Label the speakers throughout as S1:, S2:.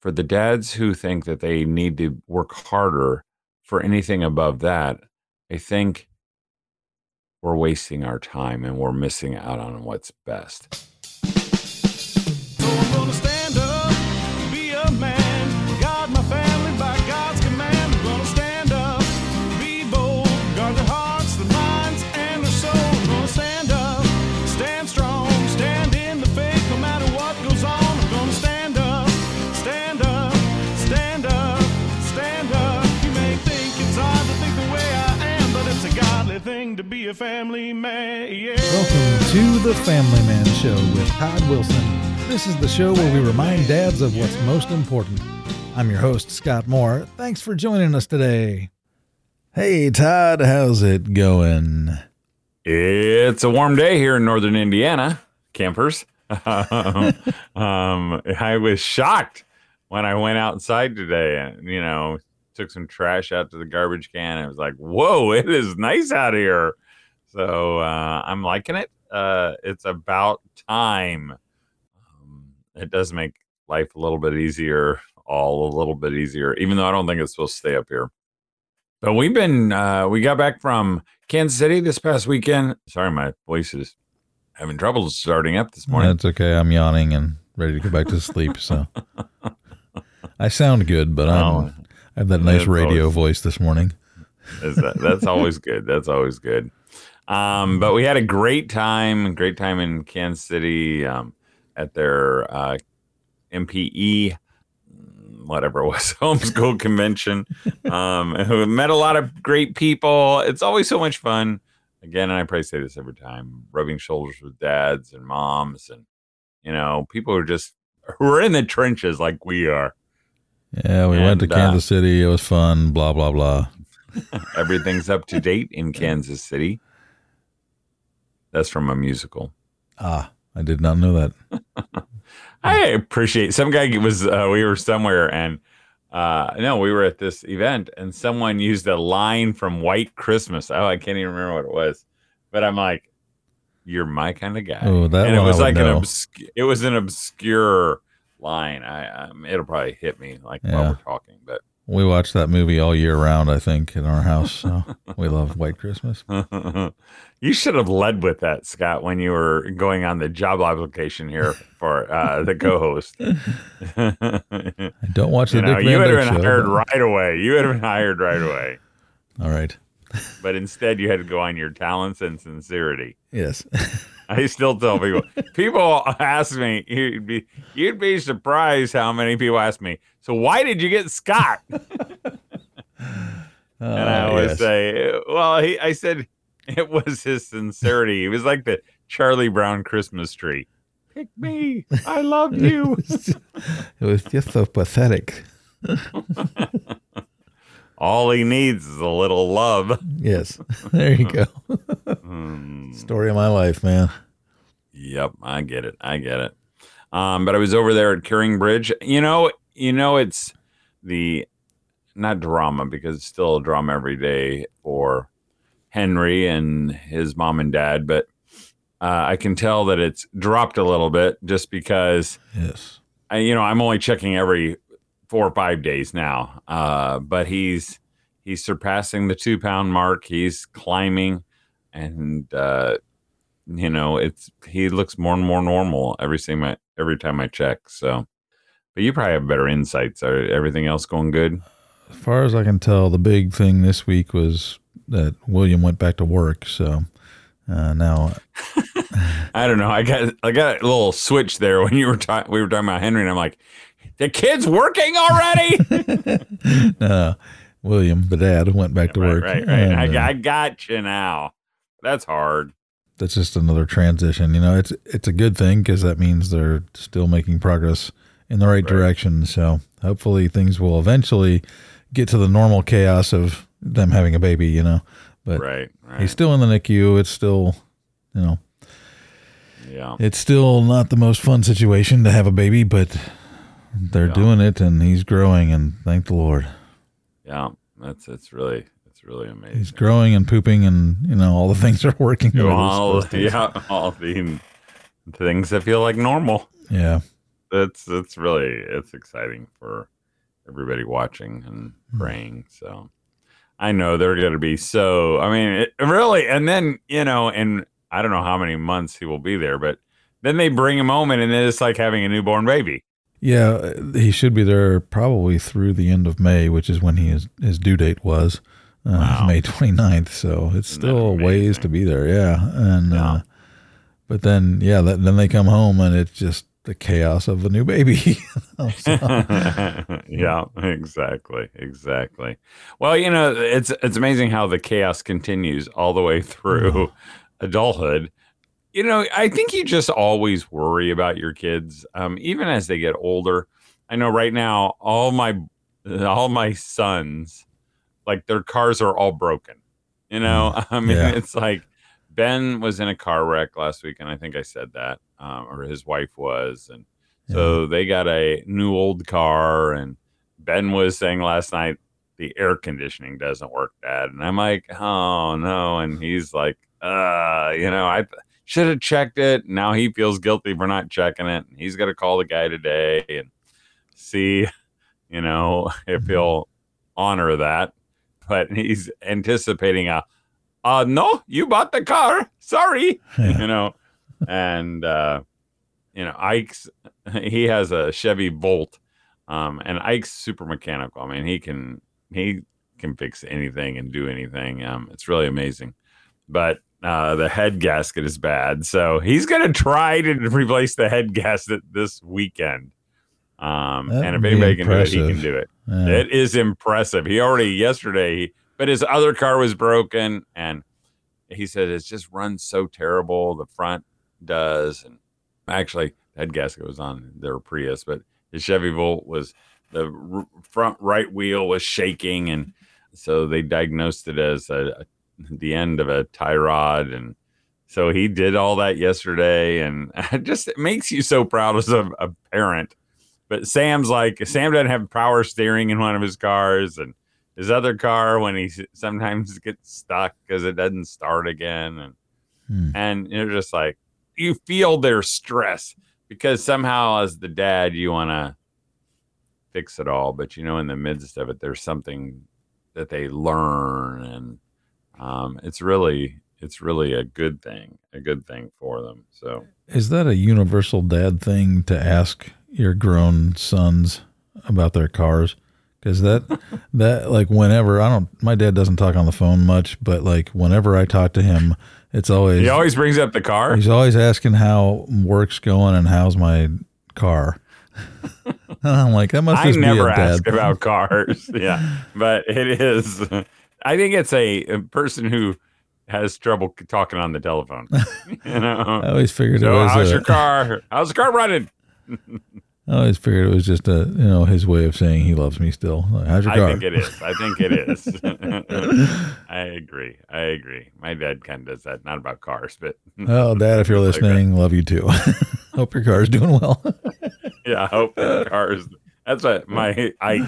S1: for the dads who think that they need to work harder for anything above that, I think we're wasting our time and we're missing out on what's best.
S2: Man. Yeah.
S3: Welcome to the Family Man Show with Todd Wilson. This is the show where we remind dads of what's most important. I'm your host, Scott Moore. Thanks for joining us today. Hey, Todd, how's it going?
S1: It's a warm day here in northern Indiana, campers. um, I was shocked when I went outside today and, you know, took some trash out to the garbage can. And was like, whoa, it is nice out here. So uh, I'm liking it. Uh, it's about time. Um, it does make life a little bit easier, all a little bit easier, even though I don't think it's supposed to stay up here. But we've been, uh, we got back from Kansas City this past weekend. Sorry, my voice is having trouble starting up this morning.
S3: That's okay. I'm yawning and ready to go back to sleep. So I sound good, but I'm,
S1: Oh,
S3: I have that nice radio
S1: always-
S3: voice this morning.
S1: is that, that's always good. That's always good. Um, but we had a great time, great time in Kansas City um, at their uh, MPE, whatever it was, homeschool convention. Um, and we met a lot of great people. It's always so much fun. Again, and I probably say this every time, rubbing shoulders with dads and moms, and you know, people who are just who are in the trenches like we are.
S3: Yeah, we went to
S1: And, uh,
S3: Kansas City. It was fun, blah, blah, blah.
S1: Everything's up to date in Kansas City. That's from a musical.
S3: Ah, I did not know that.
S1: I appreciate some guy was uh, we were somewhere and uh no we were at this event and someone used a line from White Christmas. Oh, I can't even remember what it was, but I'm like, you're my kind of guy.
S3: Oh, that
S1: and it was like an obscure. It was an obscure line. I um, it'll probably hit me like
S3: Yeah.
S1: while we're talking, but
S3: We watch that movie all year round, I think, in our house. So we love White Christmas.
S1: you should have led with that, Scott, when you were going on the job application here for uh, the co-host.
S3: I don't watch the
S1: you know,
S3: Dick
S1: you would have been
S3: Show.
S1: hired
S3: but-
S1: right away. You would have been hired right away.
S3: All right.
S1: But instead, you had to go on your talents and sincerity.
S3: Yes.
S1: I still tell people. People ask me, you'd be you'd be surprised how many people ask me. So why did you get Scott? And I
S3: Uh,
S1: always
S3: yes.
S1: say, well, he, I said it was his sincerity. He was like the Charlie Brown Christmas tree. Pick me. I love you.
S3: it was just so pathetic.
S1: All he needs is a little love.
S3: Yes. There you go.
S1: Hmm.
S3: Story of my life, man.
S1: Yep, I get it. I get it. Um, but I was over there at CaringBridge. You know, you know, it's the not drama because it's still a drama every day for Henry and his mom and dad, but uh, I can tell that it's dropped a little bit just because
S3: Yes.
S1: I, you know, I'm only checking every four or five days now. Uh, but he's he's surpassing the two pound mark. He's climbing, and uh, you know, it's he looks more and more normal every time I every time I check. So, but you probably have better insights. Are everything else going good?
S3: As far as I can tell, the big thing this week was that William went back to work. So uh, now,
S1: I don't know. I got I got a little switch there when you were talking. We were talking about Henry, and I'm like, the kid's working already.
S3: no, William, the dad, went back to
S1: right,
S3: work.
S1: right, right.
S3: and, uh,
S1: I, I got you now. That's hard.
S3: that's just another transition. You know, it's it's a good thing because that means they're still making progress in the right,
S1: Right.
S3: direction. So hopefully things will eventually get to the normal chaos of them having a baby. You know, but
S1: right, right.
S3: he's still in the NICU. It's still, you know,
S1: yeah.
S3: it's still not the most fun situation to have a baby, but they're
S1: Yeah.
S3: doing it and he's growing and thank the Lord.
S1: Yeah, that's it's really it's really amazing.
S3: He's growing and pooping and you know all the things are working. the
S1: all yeah, all the things that feel like normal.
S3: Yeah.
S1: it's it's really it's exciting for everybody watching and
S3: Hmm.
S1: praying. So I know they're going to be so. I mean, it, really, and then you know, and I don't know how many months he will be there, but then they bring him home, and then it's like having a newborn baby.
S3: Yeah, he should be there probably through the end of May, which is when he is, his due date was uh,
S1: Wow.
S3: May 29th. So it's still a ways to be there. Yeah, and
S1: Yeah.
S3: Uh, but then yeah, that, then they come home and it's just the chaos of the new baby.
S1: Yeah, exactly, exactly. Well, you know, it's it's amazing how the chaos continues all the way through adulthood. You know, I think you just always worry about your kids, um, even as they get older. I know right now, all my all my sons, like their cars are all broken. You know, I mean,
S3: Yeah.
S1: it's like Ben was in a car wreck last week, and I think I said that, um, or his wife was, and so they got a new old car, and Ben was saying last night the air conditioning doesn't work, Dad, and I'm like, oh no, and he's like, uh, you know, I should have checked it. Now he feels guilty for not checking it. He's got to call the guy today and see, you know, if he'll honor that. But he's anticipating a, uh, no, you bought the car. Sorry
S3: yeah.
S1: you know, and uh, you know, Ike's he has a Chevy Bolt, um, and Ike's super mechanical. I mean, he can he can fix anything and do anything. Um, it's really amazing, but uh, the head gasket is bad, so he's gonna try to replace the head gasket this weekend. Um, and if anybody can do it, he can do it.
S3: Yeah.
S1: It is impressive. He already yesterday, but his other car was broken, and he said it's just runs so terrible. The front does, and actually, head gasket was on their Prius, but his Chevy Volt was the r- front right wheel was shaking, and so they diagnosed it as a, a- the end of a tie rod, and so he did all that yesterday, and it just it makes you so proud as a, a parent. But Sam's like Sam doesn't have power steering in one of his cars, and his other car when he sometimes gets stuck because it doesn't start again, and
S3: Hmm.
S1: and you're just like you feel their stress because somehow as the dad you want to fix it all, but you know in the midst of it there's something that they learn, and um, it's really it's really a good thing, a good thing for them. So
S3: Is that a universal dad thing to ask your grown sons about their cars? Because that that like whenever I don't, my dad doesn't talk on the phone much, but like whenever I talk to him, it's always
S1: he always brings up the car.
S3: he's always asking how work's going and how's my car. I'm like, that must
S1: I
S3: just be
S1: never
S3: a dad.
S1: ask about cars. yeah, but it is. I think it's a, a person who has trouble talking on the telephone. You know.
S3: I always figured
S1: So
S3: it was.
S1: how's
S3: a-
S1: your car? How's the car running?
S3: I always figured it was just a you know his way of saying he loves me still. Like, how's your car?
S1: I think it is. I think it is. I agree. I agree. My dad kind of does that. Not about cars, but
S3: Oh, Dad, if you're listening, love you too. Hope your car's doing well.
S1: yeah, I hope the cars. That's what my Ike.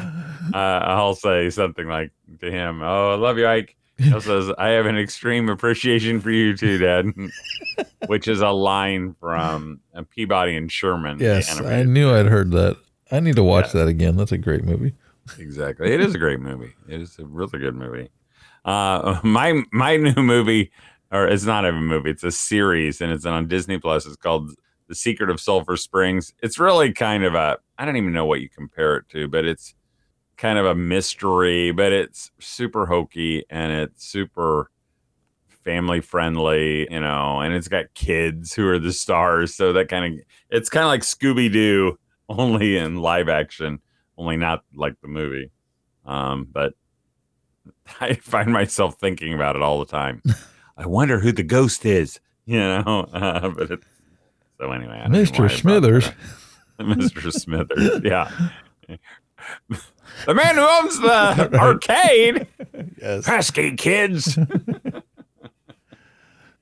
S1: Uh, I'll say something like to him, "Oh, I love you, Ike." He says, "I have an extreme appreciation for you too, Dad," which is a line from uh, Peabody and Sherman.
S3: yes, I knew I'd heard that. I need to watch
S1: Yeah.
S3: that again. That's a great movie.
S1: exactly. It is a great movie. It is a really good movie. Uh, my my new movie, or it's not even a movie. It's a series, and it's on Disney Plus. It's called The Secret of Sulphur Springs. It's really kind of a I don't even know what you compare it to, but it's kind of a mystery, but it's super hokey and it's super family friendly, you know, and it's got kids who are the stars. So that kind of it's kind of like Scooby Doo, only in live action, only not like the movie. Um, but I find myself thinking about it all the time. I wonder who the ghost is, you know. Uh, but it, so anyway, I don't know why I
S3: Mr. Smithers.
S1: Mr. Smithers, yeah. The man who owns the arcade.
S3: Yes.
S1: Pesky kids. Uh,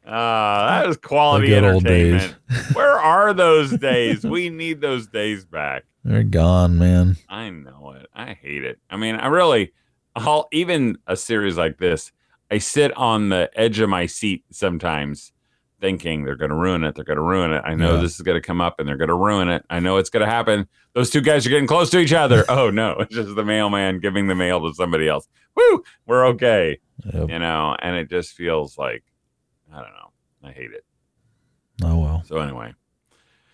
S1: that was quality
S3: The good old days.
S1: entertainment. Where are those days? We need those days back.
S3: They're gone, man.
S1: I know it. I hate it. I mean, I really, I'll even a series like this. I sit on the edge of my seat sometimes, thinking they're going to ruin it. They're going to ruin it. I know
S3: Yeah.
S1: this is going to come up and they're going to ruin it. I know it's going to happen. Those two guys are getting close to each other. oh no, it's just the mailman giving the mail to somebody else. Woo, we're okay.
S3: Yep.
S1: You know, and it just feels like I don't know. I hate it.
S3: Oh well.
S1: So anyway,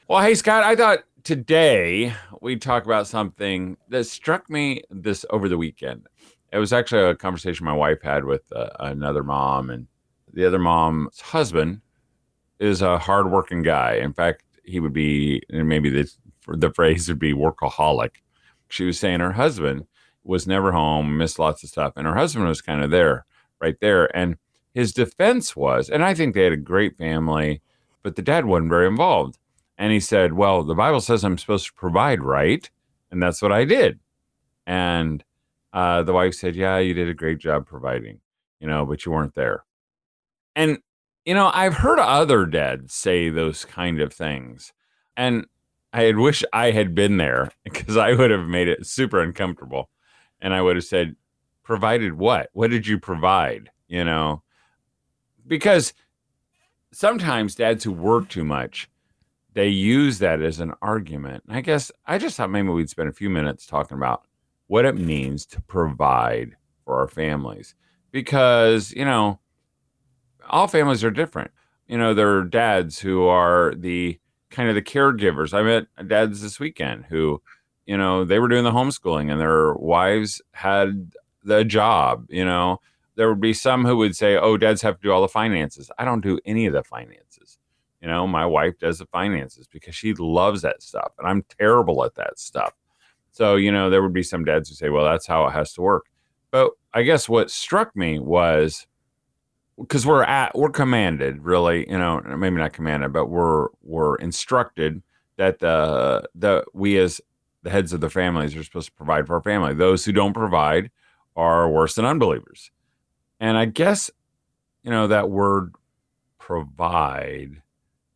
S1: well, hey Scott, I thought today we'd talk about something that struck me this over the weekend. It was actually a conversation my wife had with uh, another mom, and the other mom's husband is a hardworking guy. In fact, he would be, and maybe this the phrase would be workaholic. She was saying her husband was never home, missed lots of stuff, and her husband was kind of there, right there, and his defense was, and I think they had a great family, but the dad wasn't very involved. And he said, Well, the Bible says I'm supposed to provide, right? And that's what I did. And uh, the wife said, Yeah, you did a great job providing, you know, but you weren't there. And, you know, I've heard other dads say those kind of things. And I had wished I had been there because I would have made it super uncomfortable. And I would have said, Provided what? What did you provide? You know, because sometimes dads who work too much they use that as an argument i guess i just thought maybe we'd spend a few minutes talking about what it means to provide for our families because you know all families are different you know there are dads who are the kind of the caregivers i met dads this weekend who you know they were doing the homeschooling and their wives had the job you know there would be some who would say, "Oh, dads have to do all the finances." I don't do any of the finances. You know, my wife does the finances because she loves that stuff, and I'm terrible at that stuff. So, you know, there would be some dads who say, "Well, that's how it has to work." But I guess what struck me was because we're at we're commanded, really, you know, maybe not commanded, but we're we're instructed that the the we as the heads of the families are supposed to provide for our family. Those who don't provide are worse than unbelievers. And I guess, you know, that word provide,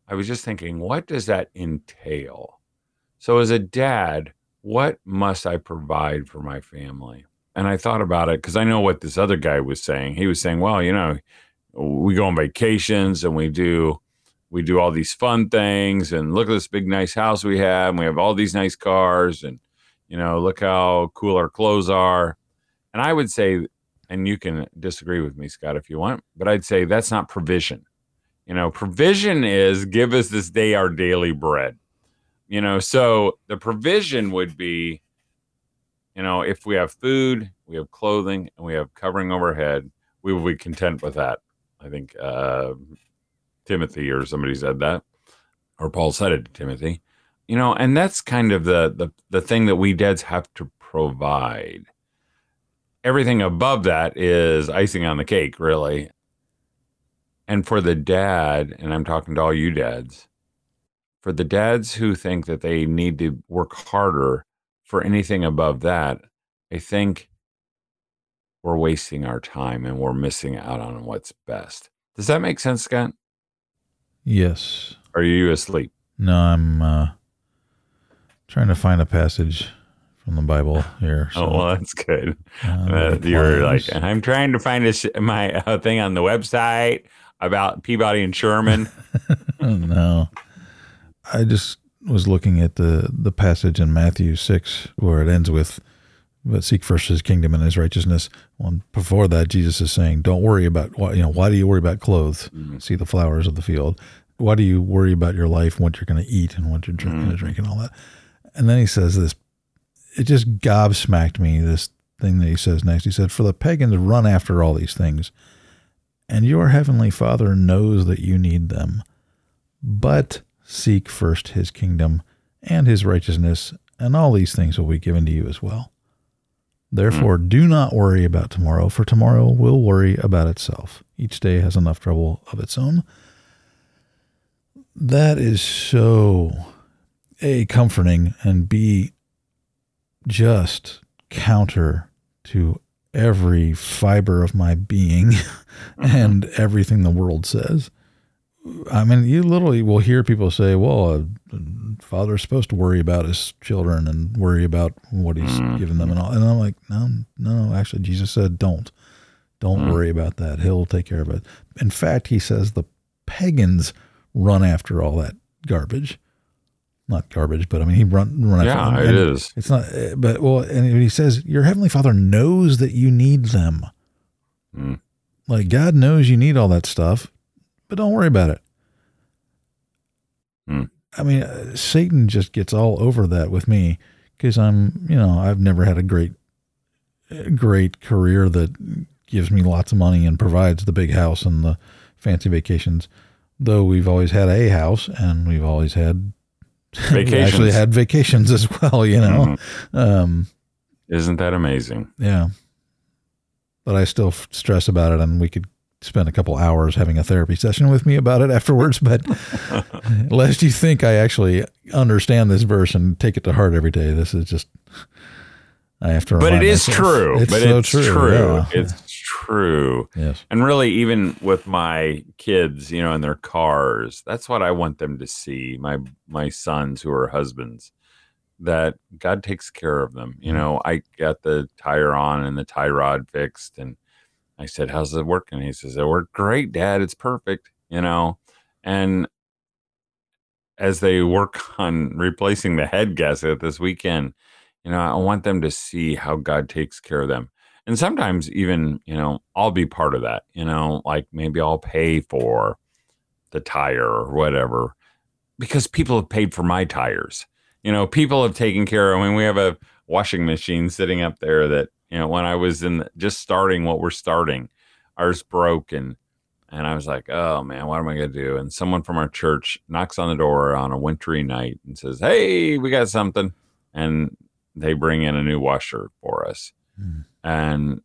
S1: I was just thinking, what does that entail? So, as a dad, what must I provide for my family? And I thought about it because I know what this other guy was saying. He was saying, well, you know, we go on vacations and we do we do all these fun things and look at this big nice house we have and we have all these nice cars and you know look how cool our clothes are and i would say and you can disagree with me, Scott, if you want, but I'd say that's not provision. You know, provision is give us this day our daily bread. You know, so the provision would be, you know, if we have food, we have clothing, and we have covering overhead, we will be content with that. I think uh, Timothy or somebody said that, or Paul said it to Timothy. You know, and that's kind of the the the thing that we dads have to provide everything above that is icing on the cake, really. And for the dad, and I'm talking to all you dads, for the dads who think that they need to work harder for anything above that, I think we're wasting our time and we're missing out on what's best. Does that make sense, Scott?
S3: Yes.
S1: Are you asleep?
S3: No, I'm uh, trying to find a passage from the Bible here. So,
S1: oh, well, that's good.
S3: uh,
S1: Uh, you're like. I'm trying to find my uh, thing on the website about Peabody and Sherman.
S3: no. I just was looking at the the passage in Matthew six where it ends with, "But seek first His kingdom and His righteousness." Well, before that, Jesus is saying, "Don't worry about what you know. Why do you worry about clothes?
S1: Mhm.
S3: See the flowers of the field. Why do you worry about your life, what you're going to eat, and what you're dr- going to drink, and all that?" And then he says this. It just gobsmacked me. This thing that he says next. He said, "For the pagans run after all these things." and your heavenly Father knows that you need them. But seek first his kingdom and his righteousness, and all these things will be given to you as well. Therefore, do not worry about tomorrow, for tomorrow will worry about itself. Each day has enough trouble of its own. That is so A, comforting, and B, just counter to every fiber of my being mm-hmm. and everything the world says. I mean, you literally will hear people say, well, a father's supposed to worry about his children and worry about what he's
S1: Mhm.
S3: given them and all. And I'm like, no, no, actually, Jesus said, don't. Don't
S1: Mhm.
S3: worry about that. He'll take care of it. In fact, he says the pagans run after all that garbage. Not garbage, but I mean, he run run after them.
S1: Yeah, it is.
S3: It's not, uh, but well, and he says, Your heavenly Father knows that you need them.
S1: Mm.
S3: Like God knows you need all that stuff, but don't worry about it.
S1: Hmm.
S3: I mean, uh, Satan just gets all over that with me because I'm, you know, I've never had a great, uh, great career that gives me lots of money and provides the big house and the fancy vacations. Though we've always had a house and we've always had we actually
S1: Vacations.
S3: had vacations as well, you know.
S1: Mhm.
S3: Um,
S1: Isn't that amazing?
S3: yeah. But I still f- stress about it, and we could spend a couple hours having a therapy session with me about it afterwards. But lest you think I actually understand this verse and take it to heart every day, this is just I have to.
S1: But it is
S3: myself.
S1: true.
S3: It's
S1: but
S3: so
S1: it's
S3: true.
S1: true.
S3: yeah.
S1: It's true.
S3: yes.
S1: And really, even with my kids, you know, in their cars, that's what I want them to see. My my sons who are husbands, that God takes care of them. You mm. know, I got the tire on and the tie rod fixed, and I said, "How's it working?" He says, "It worked great, Dad. It's perfect." You know, and as they work on replacing the head gasket this weekend, you know, I want them to see how God takes care of them and sometimes even you know i'll be part of that you know like maybe i'll pay for the tire or whatever because people have paid for my tires you know people have taken care i mean we have a washing machine sitting up there that you know when i was in just starting what we're starting ours broke and and i was like oh man what am i going to do? And someone from our church knocks on the door on a wintry night and says hey we got something. And they bring in a new washer for us.
S3: Mm.
S1: and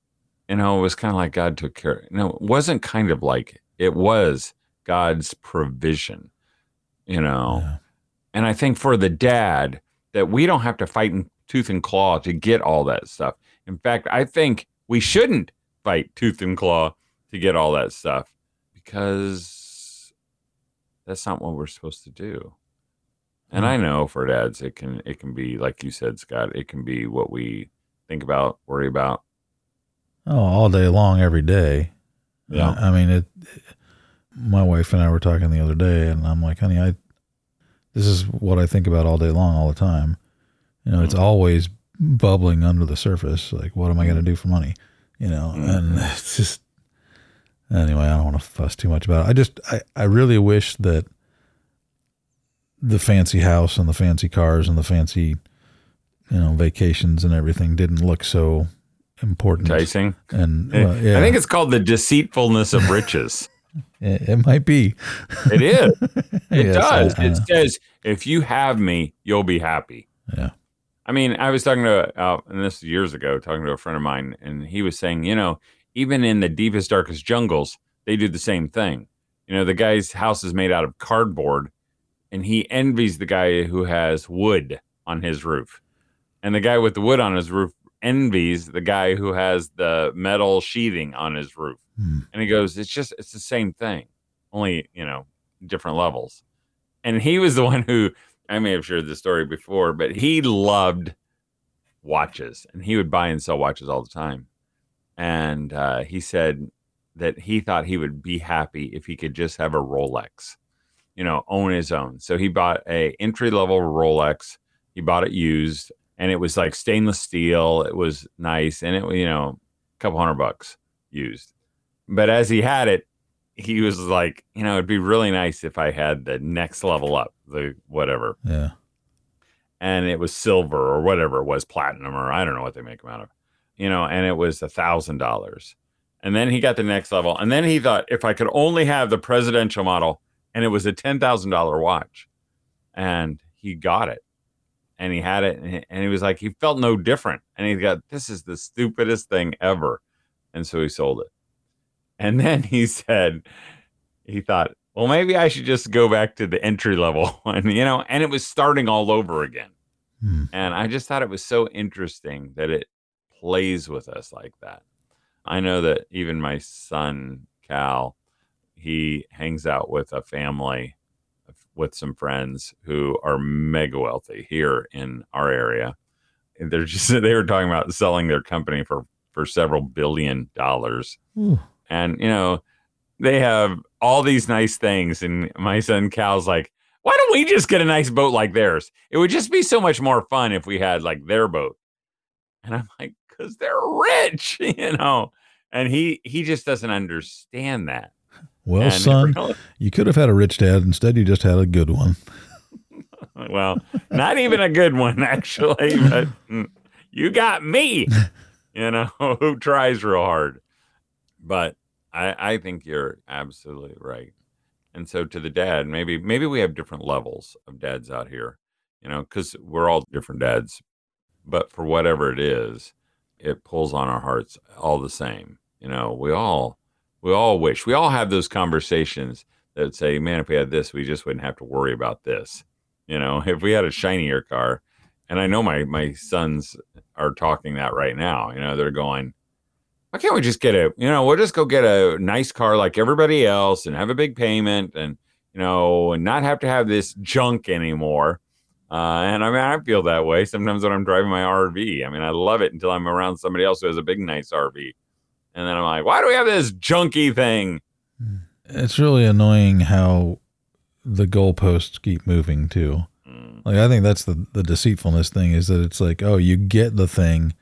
S1: you know it was kind of like god took care no it wasn't kind of like it was god's provision you know?
S3: Yeah.
S1: and i think for the dad that we don't have to fight in tooth and claw to get all that stuff in fact i think we shouldn't fight tooth and claw to get all that stuff because that's not what we're supposed to do and i know for dads it can it can be like you said scott it can be what we think about worry about
S3: Oh, all day long, every day.
S1: Yeah.
S3: I mean, it. My wife and I were talking the other day, and I'm like, honey, I. This is what I think about all day long, all the time. You know, it's
S1: Mhm.
S3: always bubbling under the surface. Like, what am I going to do for money? You know, and
S1: Mhm.
S3: it's just. Anyway, I don't want to fuss too much about it. I just, I, I really wish that the fancy house and the fancy cars and the fancy, you know, vacations and everything didn't look so important.
S1: enticing
S3: And
S1: Eh,
S3: well, yeah,
S1: i think it's called the deceitfulness of riches
S3: it, it might be.
S1: it is it
S3: Yes, I-
S1: does
S3: I
S1: it
S3: know.
S1: says if you have me you'll be happy
S3: Yeah.
S1: I mean, I was talking to, uh, and this is years ago, talking to a friend of mine, and he was saying, you know, even in the deepest, darkest jungles, they do the same thing. You know, the guy's house is made out of cardboard, and he envies the guy who has wood on his roof. And the guy with the wood on his roof envies the guy who has the metal sheathing on his roof.
S3: Hmm.
S1: And he goes, it's just, it's the same thing, only, you know, different levels. And he was the one who, I may have shared this story before, but he loved watches and he would buy and sell watches all the time. And uh, he said that he thought he would be happy if he could just have a Rolex, you know, own his own. So he bought a entry level Rolex. He bought it used and it was like stainless steel. It was nice. And it, you know, a couple hundred bucks used. But as he had it, he was like, you know, it'd be really nice if I had the next level up, the whatever.
S3: Yeah.
S1: and it was silver or whatever it was, platinum or I don't know what they make them out of, you know, and it was a thousand dollars. And then he got the next level, and then he thought if I could only have the presidential model, and it was a ten thousand dollar watch, and he got it, and he had it, and he, and he was like he felt no different, and he got this is the stupidest thing ever, and so he sold it, and then he said he thought well maybe I should just go back to the entry level, and you know, and it was starting all over again.
S3: Hmm.
S1: And I just thought it was so interesting that it plays with us like that. I know that even my son, Cal, he hangs out with a family with some friends who are mega wealthy here in our area. And They're just they were talking about selling their company for for several billion dollars
S3: Ooh.
S1: And you know they have all these nice things. And my son Cal's like, why don't we just get a nice boat like theirs? It would just be so much more fun if we had like their boat. And I'm like, because they're rich, you know. And he he just doesn't understand that.
S3: Well,
S1: And
S3: son, you could have had a rich dad. Instead, you just had a good one.
S1: well, not even a good one actually, but mm, you got me, you know, who tries real hard. But I I think you're absolutely right. And so to the dad, maybe maybe we have different levels of dads out here, you know, because we're all different dads. But for whatever it is, it pulls on our hearts all the same. You know, we all we all wish we all have those conversations that say, man, if we had this, we just wouldn't have to worry about this. You know, if we had a shinier car, and I know my my sons are talking that right now. You know, they're going, why can't we just get a, you know, we'll just go get a nice car like everybody else and have a big payment and you know, and not have to have this junk anymore. Uh, and I mean, I feel that way sometimes when I'm driving my RV. I mean, I love it until I'm around somebody else who has a big, nice RV. And then I'm like, why do we have this junky thing?
S3: It's really annoying how the goalposts keep moving too.
S1: Mm,
S3: Like I think that's the the deceitfulness thing is that it's like, oh, you get the thing,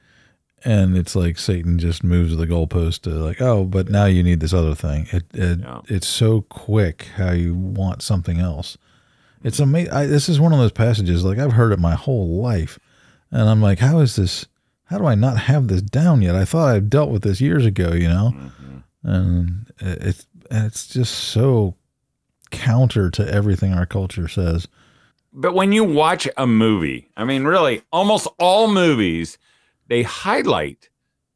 S3: and it's like Satan just moves the goalpost to like, oh, but now you need this other thing. It, it
S1: Yeah.
S3: it's so quick how you want something else. It's amazing. This is one of those passages like I've heard it my whole life, and I'm like, how is this? How do I not have this down yet? I thought I dealt with this years ago, you know,
S1: mhm.
S3: and it- it's and it's just so counter to everything our culture says.
S1: But when you watch a movie, I mean, really, almost all movies, they highlight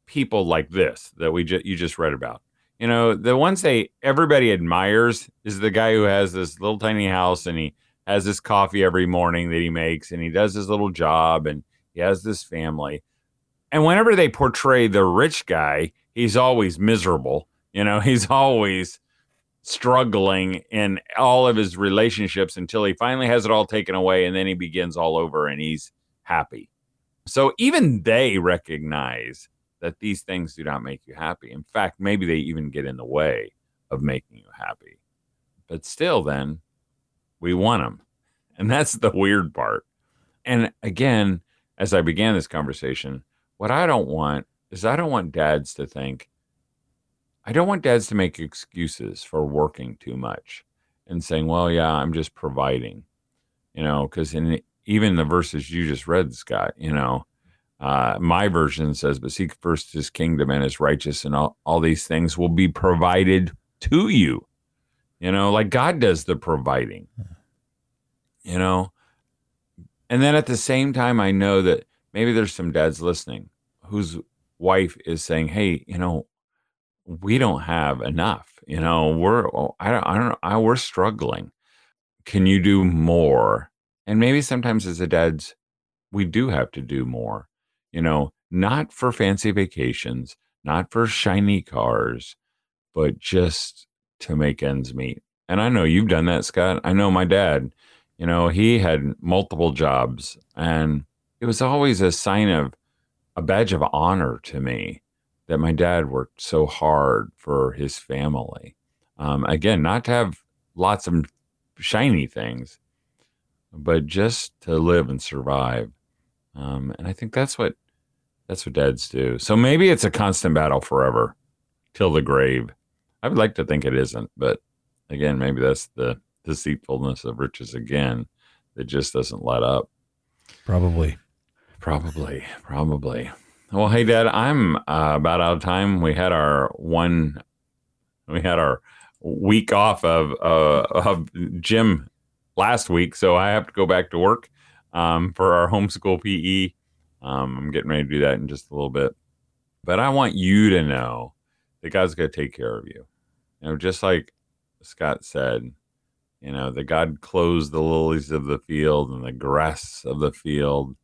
S1: people like this that we just you just read about. You know, the ones they everybody admires is the guy who has this little tiny house and he has this coffee every morning that he makes and he does his little job and he has this family. And whenever they portray the rich guy, he's always miserable. You know, he's always struggling in all of his relationships until he finally has it all taken away and then he begins all over and he's happy. So even they recognize that these things do not make you happy. In fact, maybe they even get in the way of making you happy. But still, then we want them. And that's the weird part. And again, as I began this conversation, what I don't want is I don't want dads to think, I don't want dads to make excuses for working too much and saying, well, yeah, I'm just providing, you know, because in even the verses you just read, Scott, you know, uh, my version says, but seek first his kingdom and his righteous, and all, all these things will be provided to you. You know, like God does the providing, you know. And then at the same time, I know that maybe there's some dads listening whose wife is saying, hey, you know, we don't have enough. You know, we're oh, I don't I don't know, I, we're struggling. Can you do more? And maybe sometimes as a dads, we do have to do more. You know, not for fancy vacations, not for shiny cars, but just to make ends meet. And I know you've done that, Scott. I know my dad, you know, he had multiple jobs and it was always a sign of a badge of honor to me that my dad worked so hard for his family. Um, again, not to have lots of shiny things, but just to live and survive. Um, and I think that's what that's what dads do. So maybe it's a constant battle forever, till the grave. I would like to think it isn't, but again, maybe that's the deceitfulness of riches again that just doesn't let up.
S3: Probably.
S1: Probably, probably. Well, hey, Dad, I'm uh, about out of time. We had our one, we had our week off of uh, of gym last week, so I have to go back to work um, for our homeschool PE. Um, I'm getting ready to do that in just a little bit, but I want you to know that God's going to take care of you. You know, just like Scott said, you know, that God clothes the lilies of the field and the grass of the field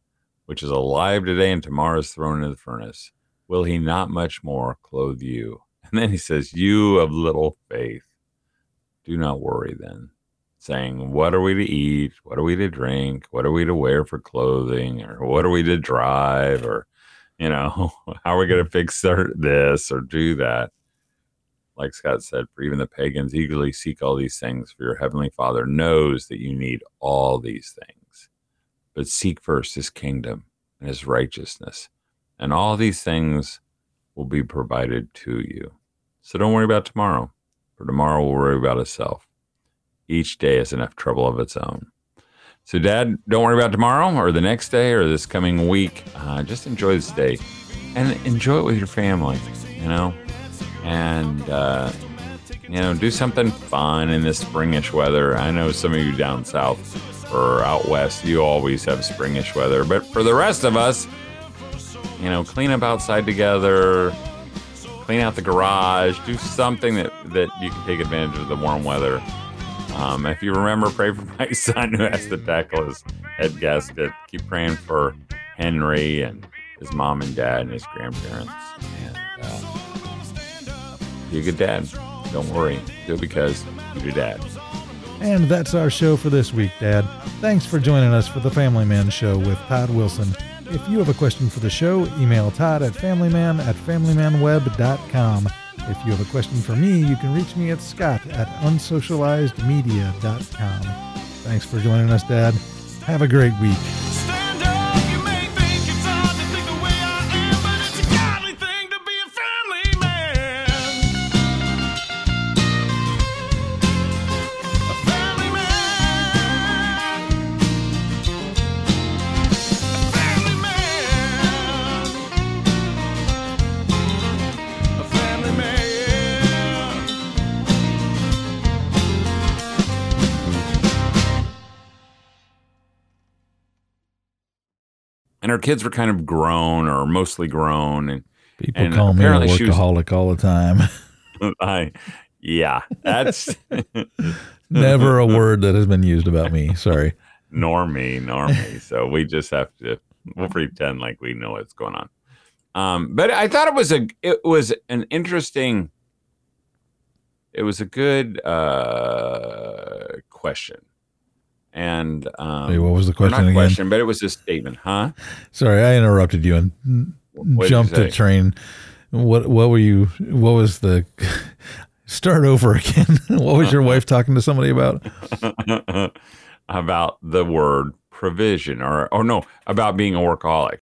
S1: which is alive today and tomorrow is thrown into the furnace, will he not much more clothe you? And then he says, You of little faith, do not worry then, saying, What are we to eat? What are we to drink? What are we to wear for clothing? Or what are we to drive? Or, you know, how are we going to mm. fix our, this or do that? like Scott said, for even the pagans eagerly seek all these things, for your heavenly Father knows that you need all these things. But seek first his kingdom and his righteousness, and all these things will be provided to you. So don't worry about tomorrow, for tomorrow will worry about itself. Each day is enough trouble of its own. So, Dad, don't worry about tomorrow or the next day or this coming week. Uh, just enjoy this day and enjoy it with your family, you know, and, uh, you know, do something fun in this springish weather. I know some of you down south or out west, you always have springish weather, but for the rest of us, you know, clean up outside together, clean out the garage, do something that, that you can take advantage of the warm weather. Um, if you remember, pray for my son who has to tackle his head gasket. Keep praying for Henry and his mom and dad and his grandparents. And uh, be a good dad. Don't worry. Do it because you're your dad.
S3: And that's our show for this week, Dad. Thanks for joining us for the Family Man Show with Todd Wilson. If you have a question for the show, email Todd at familyman at familymanweb.com. If you have a question for me, you can reach me at scott at unsocializedmedia.com. Thanks for joining us, Dad. Have a great week.
S1: And her kids were kind of grown or mostly grown. And
S3: People
S1: And
S3: call me a
S1: she was-
S3: workaholic all the time.
S1: I, yeah, that's
S3: Never a word that has been used about me. Sorry.
S1: nor me, nor me. So we just have to we'll pretend like we know what's going on. Um, but I thought it was a it was an interesting it was a good uh question. And um
S3: Wait, what was the question
S1: not
S3: again?
S1: question, but it was a statement, huh?
S3: Sorry, I interrupted you and
S1: What
S3: jumped the train. What what were you what was the start over again? what was your wife talking to somebody about?
S1: about the word provision or or no, about being a workaholic.